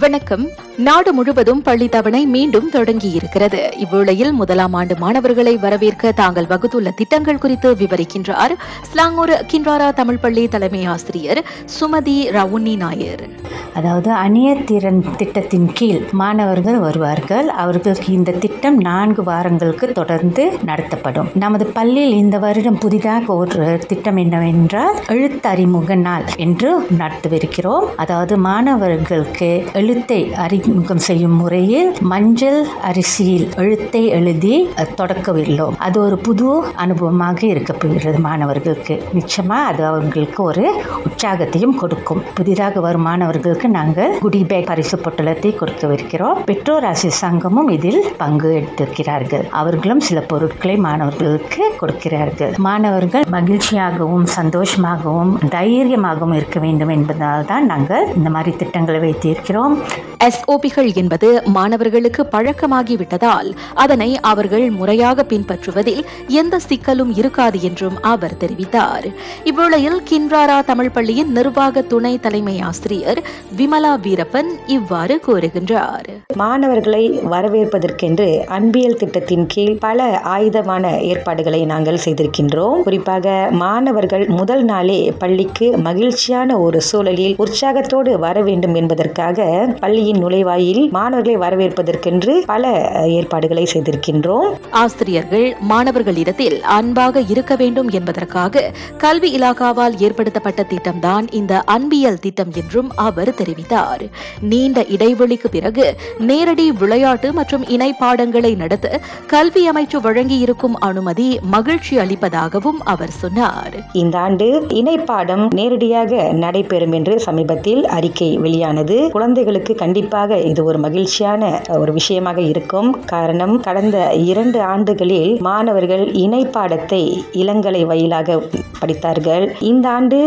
வணக்கம். நாடு முழுவதும் பள்ளி தவணை மீண்டும் தொடங்கியிருக்கிறது. இவ்வேளையில் முதலாம் ஆண்டு மாணவர்களை வரவேற்க தாங்கள் வகுத்துள்ள திட்டங்கள் குறித்து விவரிக்கின்றார் ஸ்லாங்கூர் கின்றாரா தமிழ் பள்ளி தலைமை ஆசிரியர் சுமதி ரவுனி நாயர். அதாவது அந்நியர் திறன் திட்டத்தின் கீழ் மாணவர்கள் வருவார்கள். அவர்களுக்கு இந்த திட்டம் நான்கு வாரங்களுக்கு தொடர்ந்து நடத்தப்படும். நமது பள்ளியில் இந்த வருடம் புதிதாக ஒரு திட்டம் என்னவென்றால் எழுத்தறிமுக நாள் என்று நடத்தவிருக்கிறோம். அதாவது மாணவர்களுக்கு எழுத்தை அறிமுகம் செய்யும் முறையில் மஞ்சள் அரிசியில் எழுத்தை எழுதி தொடக்கவில்லோம் அது ஒரு புது அனுபவமாக இருக்க போகிறது மாணவர்களுக்கு. நிச்சயமா அது அவர்களுக்கு ஒரு உற்சாகத்தையும் கொடுக்கும். புதிதாக வரும் மாணவர்களுக்கு நாங்கள் குடி பேக் பரிசு பொட்டலத்தை கொடுக்கவிருக்கிறோம். பெற்றோர் ஆசிரியர் சங்கமும் இதில் பங்கு எடுத்திருக்கிறார்கள். அவர்களும் சில பொருட்களை மாணவர்களுக்கு கொடுக்கிறார்கள். மாணவர்கள் மகிழ்ச்சியாகவும் சந்தோஷமாகவும் தைரியமாகவும் இருக்க வேண்டும் என்பதால் தான் நாங்கள் இந்த மாதிரி திட்டங்களை வைத்திருக்கிறோம். எஸ்ஓபிகள் என்பது மாணவர்களுக்கு பழக்கமாகிவிட்டதால் அதனை அவர்கள் முறையாக பின்பற்றுவதில் எந்த சிக்கலும் இருக்காது என்றும் அவர் தெரிவித்தார். இவ்வேளையில் கின்றாரா தமிழ் பள்ளியின் நிர்வாக துணை தலைமை ஆசிரியர் விமலா வீரப்பன் இவ்வாறு கூறுகின்றார். மாணவர்களை வரவேற்பதற்கென்று அன்பியல் திட்டத்தின் கீழ் பல ஆயுதமான ஏற்பாடுகளை நாங்கள் செய்திருக்கின்றோம். குறிப்பாக மாணவர்கள் முதல் நாளே பள்ளிக்கு மகிழ்ச்சியான ஒரு சூழலில் உற்சாகத்தோடு வர வேண்டும் என்பதற்காக பள்ளியின் நுழைவாயில் மாணவர்களை வரவேற்பதற்கென்று பல ஏற்பாடுகளை செய்திருக்கின்றோம். ஆசிரியர்கள் மாணவர்களிடத்தில் அன்பாக இருக்க வேண்டும் என்பதற்காக கல்வி இலாகாவால் ஏற்படுத்தப்பட்ட திட்டம்தான் இந்த அன்பியல் திட்டம் என்றும் அவர் தெரிவித்தார். நீண்ட இடைவெளிக்கு பிறகு நேரடி விளையாட்டு மற்றும் இணை பாடங்களை நடத்த கல்வி அமைச்சு வழங்கியிருக்கும் அனுமதி மகிழ்ச்சி அளிப்பதாகவும் அவர் சொன்னார். இந்த ஆண்டு இணைப்பாடம் நேரடியாக நடைபெறும் என்று சமீபத்தில் அறிக்கை வெளியானது. குழந்தைகளுக்கு கண்டிப்பாக இது ஒரு மகிழ்ச்சியான ஒரு விஷயமாக இருக்கும். காரணம் கடந்த இரண்டு ஆண்டுகளில் மாணவர்கள் இணைப்பாடத்தை இளங்கலை வழியிலாக படித்தார்கள். இந்த ஆண்டு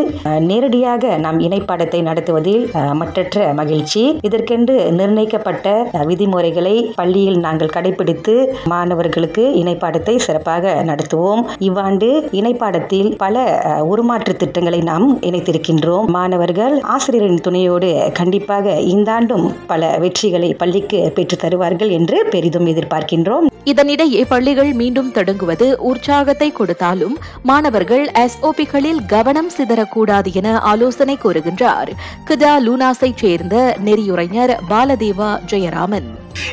நேரடியாக நாம் இணைப்பாடத்தை நடத்துவதில் மற்ற மற்றற்ற மகிழ்ச்சி. இதற்கென்று நிர்ணயிக்கப்பட்ட விதிமுறைகளை பள்ளியில் நாங்கள் கடைபிடித்து மாணவர்களுக்கு இணைப்பாடத்தை சிறப்பாக நடத்துவோம். இவ்வாண்டு இணைப்பாடத்தில் பல உருமாற்று திட்டங்களை நாம் இணைத்திருக்கின்றோம். மாணவர்கள் ஆசிரியரின் துணையோடு கண்டிப்பாக இந்த ஆண்டும் பல வெற்றிகளை பள்ளிக்கு பெற்று தருவார்கள் என்று பெரிதும் எதிர்பார்க்கின்றோம். இதனிடையே பள்ளிகள் மீண்டும் தொடங்குவது உற்சாகத்தை கொடுத்தாலும் மாணவர்கள் எஸ்ஓபிகளில் கவனம் சிதறக்கூடாது என ஆலோசனை கூறுகின்றார். கிடா லூனாஸைச் சேர்ந்த நெறியுரைஞர் பாலதேவா ஜெயராமன்.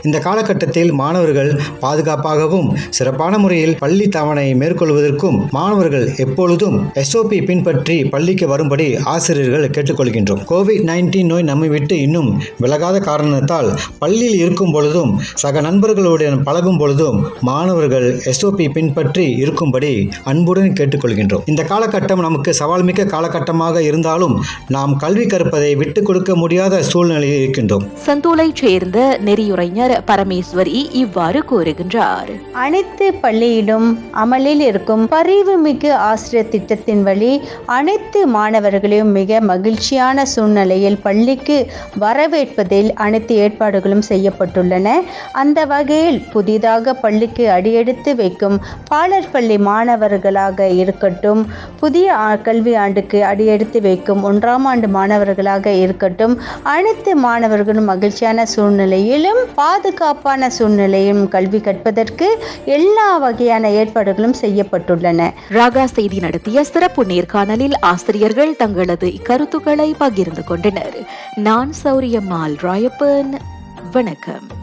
இந்த காலகட்டத்தில் மாணவர்கள் பாதுகாப்பாகவும் சிறப்பான முறையில் பள்ளி தவணை மேற்கொள்வதற்கும் மாணவர்கள் எப்பொழுதும் எஸ்ஓபி பின்பற்றி பள்ளிக்கு வரும்படி ஆசிரியர்கள் கேட்டுக்கொள்கின்றோம். கோவிட் நைன்டீன் நோய் நம்மை விட்டு இன்னும் விலகாத காரணத்தால் பள்ளியில் இருக்கும் பொழுதும் சக நண்பர்களுடன் பழகும் பொழுதும் மாணவர்கள் எஸ்ஓபி பின்பற்றி இருக்கும்படி அன்புடன் கேட்டுக்கொள்கின்றோம். இந்த காலகட்டம் நமக்கு சவால்மிக்க காலகட்டமாக இருந்தாலும் நாம் கல்வி கற்பதை விட்டுக் கொடுக்க முடியாத சூழ்நிலையில் இருக்கின்றோம். சந்தூலைச் சேர்ந்த நெறியுரைஞர் பரமேஸ்வரி இவ்வாறு கூறுகின்றார். அனைத்து பள்ளியிலும் அமலில் இருக்கும் பரிவுமிகு ஆசிரியர் திட்டத்தின் வழி அனைத்து மாணவர்களையும் மிக மகிழ்ச்சியான சூழ்நிலையில் பள்ளிக்கு வரவேற்பதில் அனைத்து ஏற்பாடுகளும் செய்யப்பட்டுள்ளன. அந்த வகையில் புதிதாக பள்ளிக்கு அடியெடுத்து வைக்கும் பாலர் பள்ளி மாணவர்களாக இருக்கட்டும் புதிய கல்வி ஆண்டுக்கு அடியெடுத்து வைக்கும் ஒன்றாம் ஆண்டு மாணவர்களாக இருக்கட்டும் அனைத்து மாணவர்களும் மகிழ்ச்சியான சூழ்நிலையிலும் பாதுகாப்பான சூழ்நிலையும் கல்வி கற்பதற்கு எல்லா வகையான ஏற்பாடுகளும் செய்யப்பட்டுள்ளன. ராகா செய்தி நடத்திய சிறப்பு நேர்காணலில் ஆசிரியர்கள் தங்களது கருத்துக்களை பகிர்ந்து கொண்டனர். நான் சௌரியம்மாள் ராயப்பன். வணக்கம்.